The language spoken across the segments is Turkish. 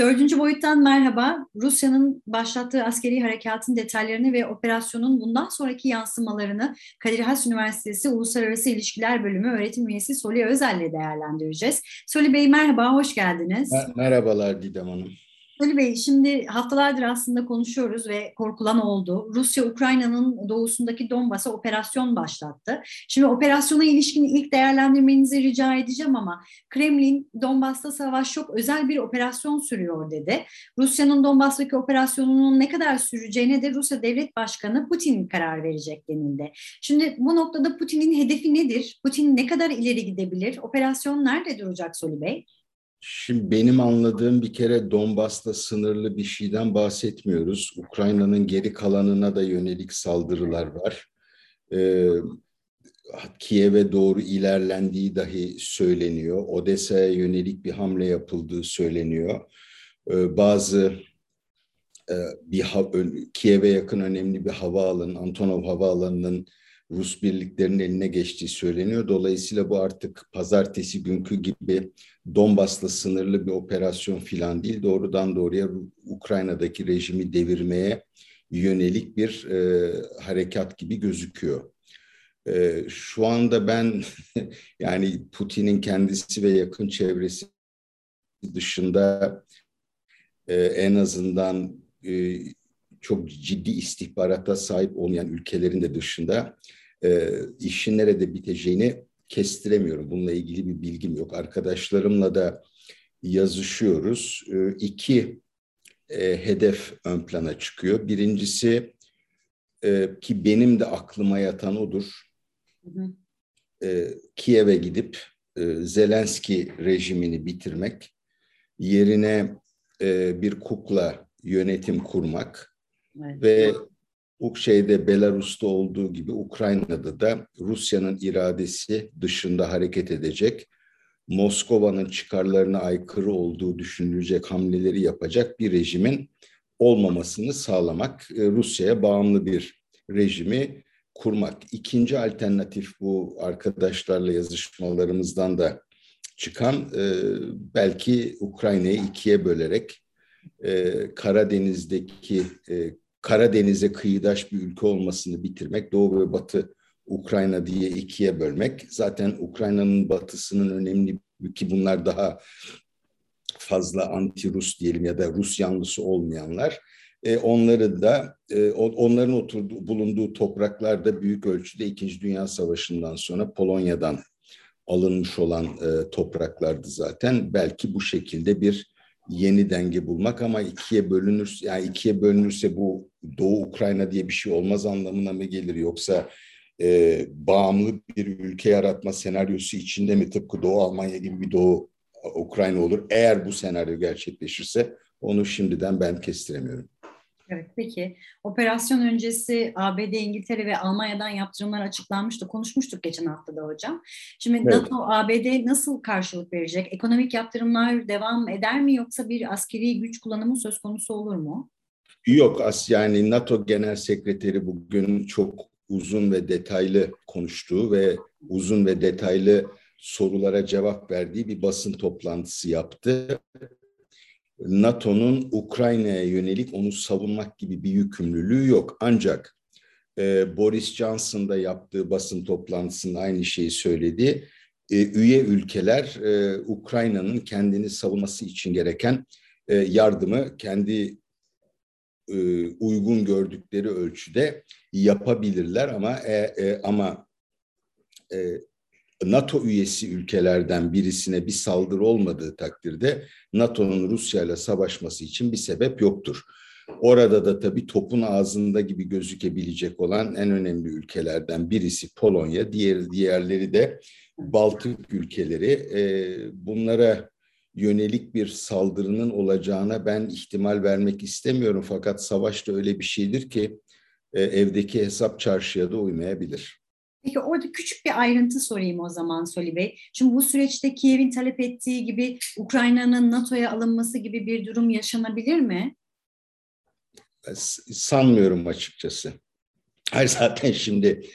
Dördüncü boyuttan merhaba. Rusya'nın başlattığı askeri harekatın detaylarını ve operasyonun bundan sonraki yansımalarını Kadir Has Üniversitesi Uluslararası İlişkiler Bölümü öğretim üyesi Soli Özel ile değerlendireceğiz. Soli Bey merhaba, hoş geldiniz. Merhabalar Didem Hanım. Ali Bey şimdi haftalardır aslında konuşuyoruz ve korkulan oldu. Rusya Ukrayna'nın doğusundaki Donbas'a operasyon başlattı. Şimdi operasyona ilişkin ilk değerlendirmenizi rica edeceğim ama Kremlin Donbas'ta savaş yok özel bir operasyon sürüyor dedi. Rusya'nın Donbas'taki operasyonunun ne kadar süreceğine de Rusya Devlet Başkanı Putin karar verecek denildi. Şimdi bu noktada Putin'in hedefi nedir? Putin ne kadar ileri gidebilir? Operasyon nerede duracak Soli Bey? Şimdi benim anladığım bir kere Donbas'ta sınırlı bir şeyden bahsetmiyoruz. Ukrayna'nın geri kalanına da yönelik saldırılar var. Ee, Kiev'e doğru ilerlendiği dahi söyleniyor. Odessa'ya yönelik bir hamle yapıldığı söyleniyor. Ee, bazı e, bir Kiev'e yakın önemli bir havaalanı, Antonov Havaalanı'nın Rus birliklerinin eline geçtiği söyleniyor. Dolayısıyla bu artık pazartesi günkü gibi Donbas'la sınırlı bir operasyon filan değil. Doğrudan doğruya Ukrayna'daki rejimi devirmeye yönelik bir e, harekat gibi gözüküyor. E, şu anda ben yani Putin'in kendisi ve yakın çevresi dışında e, en azından e, çok ciddi istihbarata sahip olmayan ülkelerin de dışında e, işin nerede biteceğini kestiremiyorum. Bununla ilgili bir bilgim yok. Arkadaşlarımla da yazışıyoruz. E, iki e, hedef ön plana çıkıyor. Birincisi e, ki benim de aklıma yatan odur. Hı hı. E, Kiev'e gidip e, Zelenski rejimini bitirmek, yerine e, bir kukla yönetim kurmak evet. ve şeyde Belarus'ta olduğu gibi Ukrayna'da da Rusya'nın iradesi dışında hareket edecek, Moskova'nın çıkarlarına aykırı olduğu düşünülecek hamleleri yapacak bir rejimin olmamasını sağlamak, e, Rusya'ya bağımlı bir rejimi kurmak. İkinci alternatif bu arkadaşlarla yazışmalarımızdan da çıkan e, belki Ukrayna'yı ikiye bölerek e, Karadeniz'deki Karadeniz'e kıyıdaş bir ülke olmasını bitirmek, Doğu ve Batı Ukrayna diye ikiye bölmek. Zaten Ukrayna'nın batısının önemli ki bunlar daha fazla anti-Rus diyelim ya da Rus yanlısı olmayanlar. E, onları da e, onların oturduğu, bulunduğu topraklarda büyük ölçüde İkinci Dünya Savaşı'ndan sonra Polonya'dan alınmış olan e, topraklardı zaten. Belki bu şekilde bir yeni denge bulmak ama ikiye bölünür yani ikiye bölünürse bu Doğu Ukrayna diye bir şey olmaz anlamına mı gelir? Yoksa e, bağımlı bir ülke yaratma senaryosu içinde mi? Tıpkı Doğu Almanya gibi bir Doğu Ukrayna olur. Eğer bu senaryo gerçekleşirse onu şimdiden ben kestiremiyorum. Evet peki. Operasyon öncesi ABD, İngiltere ve Almanya'dan yaptırımlar açıklanmıştı. Konuşmuştuk geçen hafta da hocam. Şimdi evet. NATO, ABD nasıl karşılık verecek? Ekonomik yaptırımlar devam eder mi yoksa bir askeri güç kullanımı söz konusu olur mu? Yok as yani NATO Genel Sekreteri bugün çok uzun ve detaylı konuştuğu ve uzun ve detaylı sorulara cevap verdiği bir basın toplantısı yaptı. NATO'nun Ukrayna'ya yönelik onu savunmak gibi bir yükümlülüğü yok. Ancak e, Boris Johnson da yaptığı basın toplantısında aynı şeyi söyledi. E, üye ülkeler e, Ukrayna'nın kendini savunması için gereken e, yardımı kendi e, uygun gördükleri ölçüde yapabilirler ama e, e, ama e, NATO üyesi ülkelerden birisine bir saldırı olmadığı takdirde NATO'nun Rusya ile savaşması için bir sebep yoktur. Orada da tabii topun ağzında gibi gözükebilecek olan en önemli ülkelerden birisi Polonya, diğer diğerleri de Baltık ülkeleri. E, bunlara yönelik bir saldırının olacağına ben ihtimal vermek istemiyorum. Fakat savaş da öyle bir şeydir ki e, evdeki hesap çarşıya da uymayabilir. Peki orada küçük bir ayrıntı sorayım o zaman Soli Bey. Şimdi bu süreçte Kiev'in talep ettiği gibi Ukrayna'nın NATO'ya alınması gibi bir durum yaşanabilir mi? Sanmıyorum açıkçası. Hayır zaten şimdi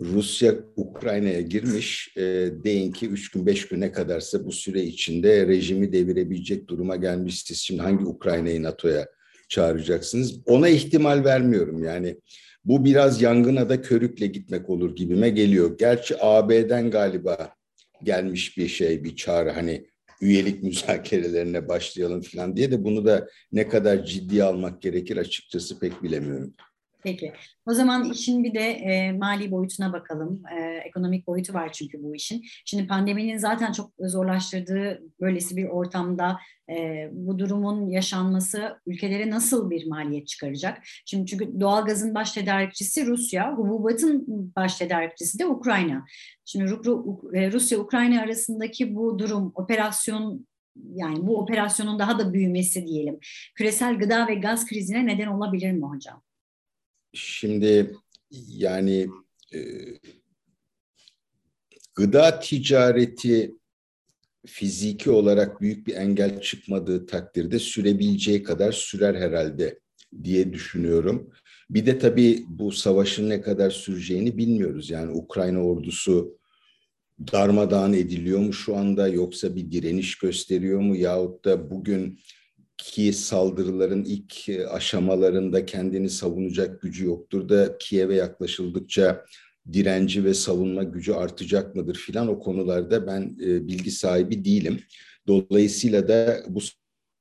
Rusya Ukrayna'ya girmiş. E, deyin ki üç gün beş güne kadarsa bu süre içinde rejimi devirebilecek duruma gelmiş. Siz şimdi hangi Ukrayna'yı NATO'ya çağıracaksınız? Ona ihtimal vermiyorum yani. Bu biraz yangına da körükle gitmek olur gibime geliyor. Gerçi AB'den galiba gelmiş bir şey, bir çağrı hani üyelik müzakerelerine başlayalım falan diye de bunu da ne kadar ciddi almak gerekir açıkçası pek bilemiyorum. Peki. O zaman işin bir de e, mali boyutuna bakalım. E, ekonomik boyutu var çünkü bu işin. Şimdi pandeminin zaten çok zorlaştırdığı böylesi bir ortamda e, bu durumun yaşanması ülkelere nasıl bir maliyet çıkaracak? Şimdi çünkü doğalgazın baş tedarikçisi Rusya, hububatın baş tedarikçisi de Ukrayna. Şimdi e, Rusya-Ukrayna arasındaki bu durum, operasyon yani bu operasyonun daha da büyümesi diyelim. Küresel gıda ve gaz krizine neden olabilir mi hocam? Şimdi yani e, gıda ticareti fiziki olarak büyük bir engel çıkmadığı takdirde sürebileceği kadar sürer herhalde diye düşünüyorum. Bir de tabii bu savaşın ne kadar süreceğini bilmiyoruz. Yani Ukrayna ordusu darmadağın ediliyor mu şu anda yoksa bir direniş gösteriyor mu yahut da bugün ki saldırıların ilk e, aşamalarında kendini savunacak gücü yoktur da Kiev'e yaklaşıldıkça direnci ve savunma gücü artacak mıdır filan o konularda ben e, bilgi sahibi değilim. Dolayısıyla da bu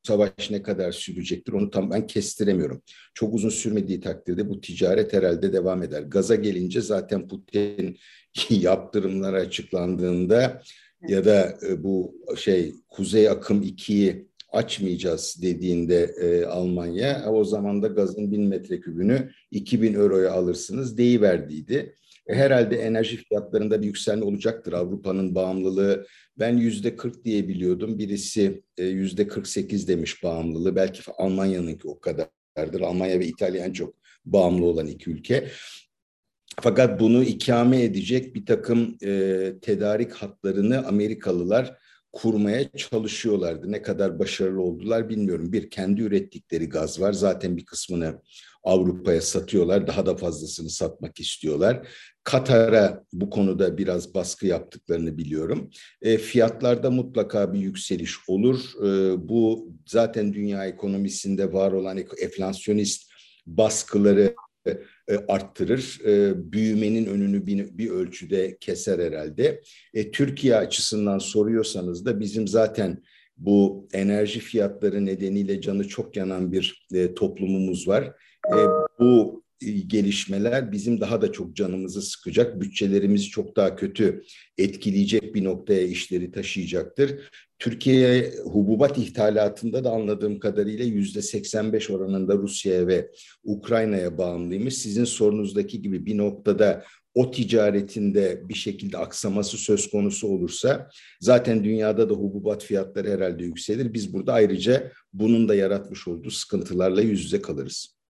savaş ne kadar sürecektir onu tam ben kestiremiyorum. Çok uzun sürmediği takdirde bu ticaret herhalde devam eder. Gaza gelince zaten Putin yaptırımlar açıklandığında ya da e, bu şey Kuzey Akım 2'yi açmayacağız dediğinde e, Almanya o zaman da gazın bin metrekübünü 2000 euroya alırsınız deyiverdiydi. E, herhalde enerji fiyatlarında bir yükselme olacaktır. Avrupa'nın bağımlılığı ben yüzde 40 diye biliyordum. Birisi e, yüzde 48 demiş bağımlılığı. Belki Almanya'nınki o kadardır. Almanya ve İtalya en çok bağımlı olan iki ülke. Fakat bunu ikame edecek bir takım e, tedarik hatlarını Amerikalılar kurmaya çalışıyorlardı. Ne kadar başarılı oldular bilmiyorum. Bir kendi ürettikleri gaz var. Zaten bir kısmını Avrupa'ya satıyorlar. Daha da fazlasını satmak istiyorlar. Katar'a bu konuda biraz baskı yaptıklarını biliyorum. E, fiyatlarda mutlaka bir yükseliş olur. E, bu zaten dünya ekonomisinde var olan enflasyonist baskıları e, arttırır. E, büyümenin önünü bir, bir ölçüde keser herhalde. E, Türkiye açısından soruyorsanız da bizim zaten bu enerji fiyatları nedeniyle canı çok yanan bir e, toplumumuz var. E, bu gelişmeler bizim daha da çok canımızı sıkacak, bütçelerimizi çok daha kötü etkileyecek bir noktaya işleri taşıyacaktır. Türkiye hububat ithalatında da anladığım kadarıyla yüzde 85 oranında Rusya'ya ve Ukrayna'ya bağımlıymış. Sizin sorunuzdaki gibi bir noktada o ticaretinde bir şekilde aksaması söz konusu olursa zaten dünyada da hububat fiyatları herhalde yükselir. Biz burada ayrıca bunun da yaratmış olduğu sıkıntılarla yüz yüze kalırız.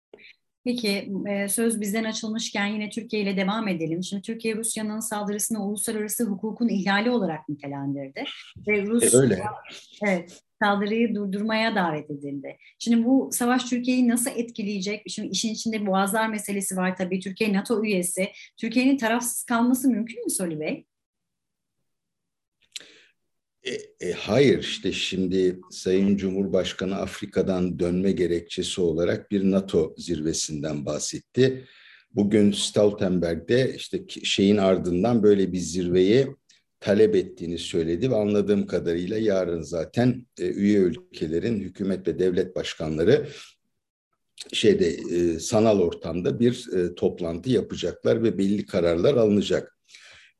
Peki e, söz bizden açılmışken yine Türkiye ile devam edelim. Şimdi Türkiye Rusya'nın saldırısını uluslararası hukukun ihlali olarak nitelendirdi. Ve Rusya e, öyle. Evet, saldırıyı durdurmaya davet edildi. Şimdi bu savaş Türkiye'yi nasıl etkileyecek? Şimdi işin içinde boğazlar meselesi var tabii. Türkiye NATO üyesi. Türkiye'nin tarafsız kalması mümkün mü Soli Bey? E, e, hayır işte şimdi Sayın Cumhurbaşkanı Afrika'dan dönme gerekçesi olarak bir NATO zirvesinden bahsetti. Bugün Stoltenberg'de işte şeyin ardından böyle bir zirveyi talep ettiğini söyledi ve anladığım kadarıyla yarın zaten e, üye ülkelerin hükümet ve devlet başkanları şeyde e, sanal ortamda bir e, toplantı yapacaklar ve belli kararlar alınacak.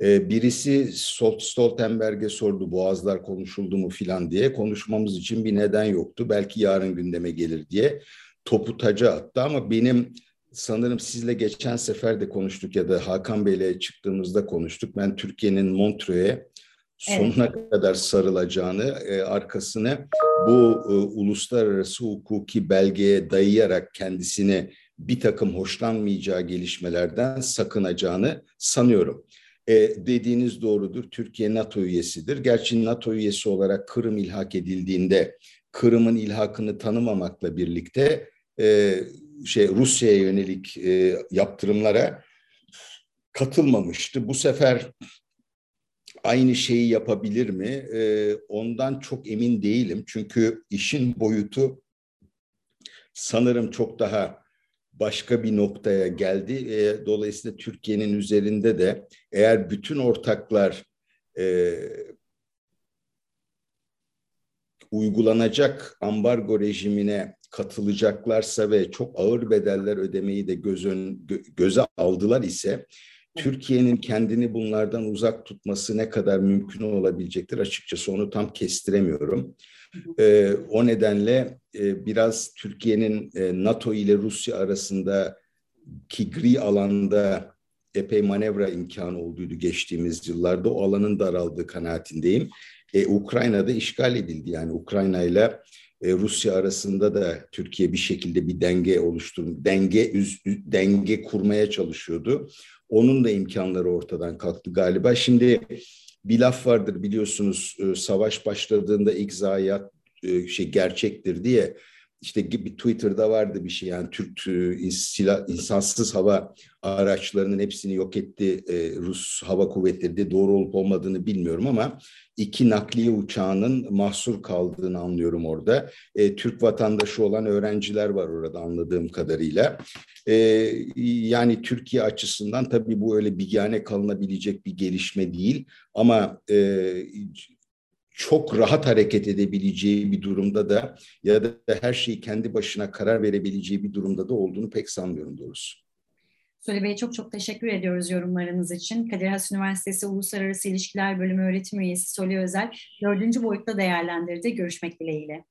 Ee, birisi Stoltenberg'e sordu boğazlar konuşuldu mu filan diye konuşmamız için bir neden yoktu. Belki yarın gündeme gelir diye topu taca attı ama benim sanırım sizle geçen sefer de konuştuk ya da Hakan Bey'le çıktığımızda konuştuk. Ben Türkiye'nin Montreux'e sonuna evet. kadar sarılacağını, e, arkasını bu e, uluslararası hukuki belgeye dayayarak kendisini bir takım hoşlanmayacağı gelişmelerden sakınacağını sanıyorum. E, dediğiniz doğrudur. Türkiye NATO üyesidir. Gerçi NATO üyesi olarak Kırım ilhak edildiğinde Kırım'ın ilhakını tanımamakla birlikte e, şey Rusya'ya yönelik e, yaptırımlara katılmamıştı. Bu sefer aynı şeyi yapabilir mi? E, ondan çok emin değilim. Çünkü işin boyutu sanırım çok daha başka bir noktaya geldi. E, dolayısıyla Türkiye'nin üzerinde de eğer bütün ortaklar e, uygulanacak ambargo rejimine katılacaklarsa ve çok ağır bedeller ödemeyi de göz ön, göze aldılar ise Türkiye'nin kendini bunlardan uzak tutması ne kadar mümkün olabilecektir açıkçası onu tam kestiremiyorum. E, o nedenle e, biraz Türkiye'nin e, NATO ile Rusya arasında ki gri alanda epey manevra imkanı olduğuydu geçtiğimiz yıllarda. O alanın daraldığı kanaatindeyim. E, Ukrayna'da işgal edildi yani Ukrayna ile e, Rusya arasında da Türkiye bir şekilde bir denge oluştur, denge denge kurmaya çalışıyordu. Onun da imkanları ortadan kalktı galiba. Şimdi bir laf vardır biliyorsunuz savaş başladığında ilk zayiat şey gerçektir diye işte bir Twitter'da vardı bir şey yani Türk e, silah, insansız hava araçlarının hepsini yok etti e, Rus hava kuvvetleri de doğru olup olmadığını bilmiyorum ama iki nakliye uçağının mahsur kaldığını anlıyorum orada. E, Türk vatandaşı olan öğrenciler var orada anladığım kadarıyla. E, yani Türkiye açısından tabii bu öyle bigane kalınabilecek bir gelişme değil ama e, çok rahat hareket edebileceği bir durumda da ya da her şeyi kendi başına karar verebileceği bir durumda da olduğunu pek sanmıyorum doğrusu. Söyle Bey çok çok teşekkür ediyoruz yorumlarınız için. Kadir Has Üniversitesi Uluslararası İlişkiler Bölümü öğretim üyesi Soli Özel dördüncü boyutta değerlendirdi. Görüşmek dileğiyle.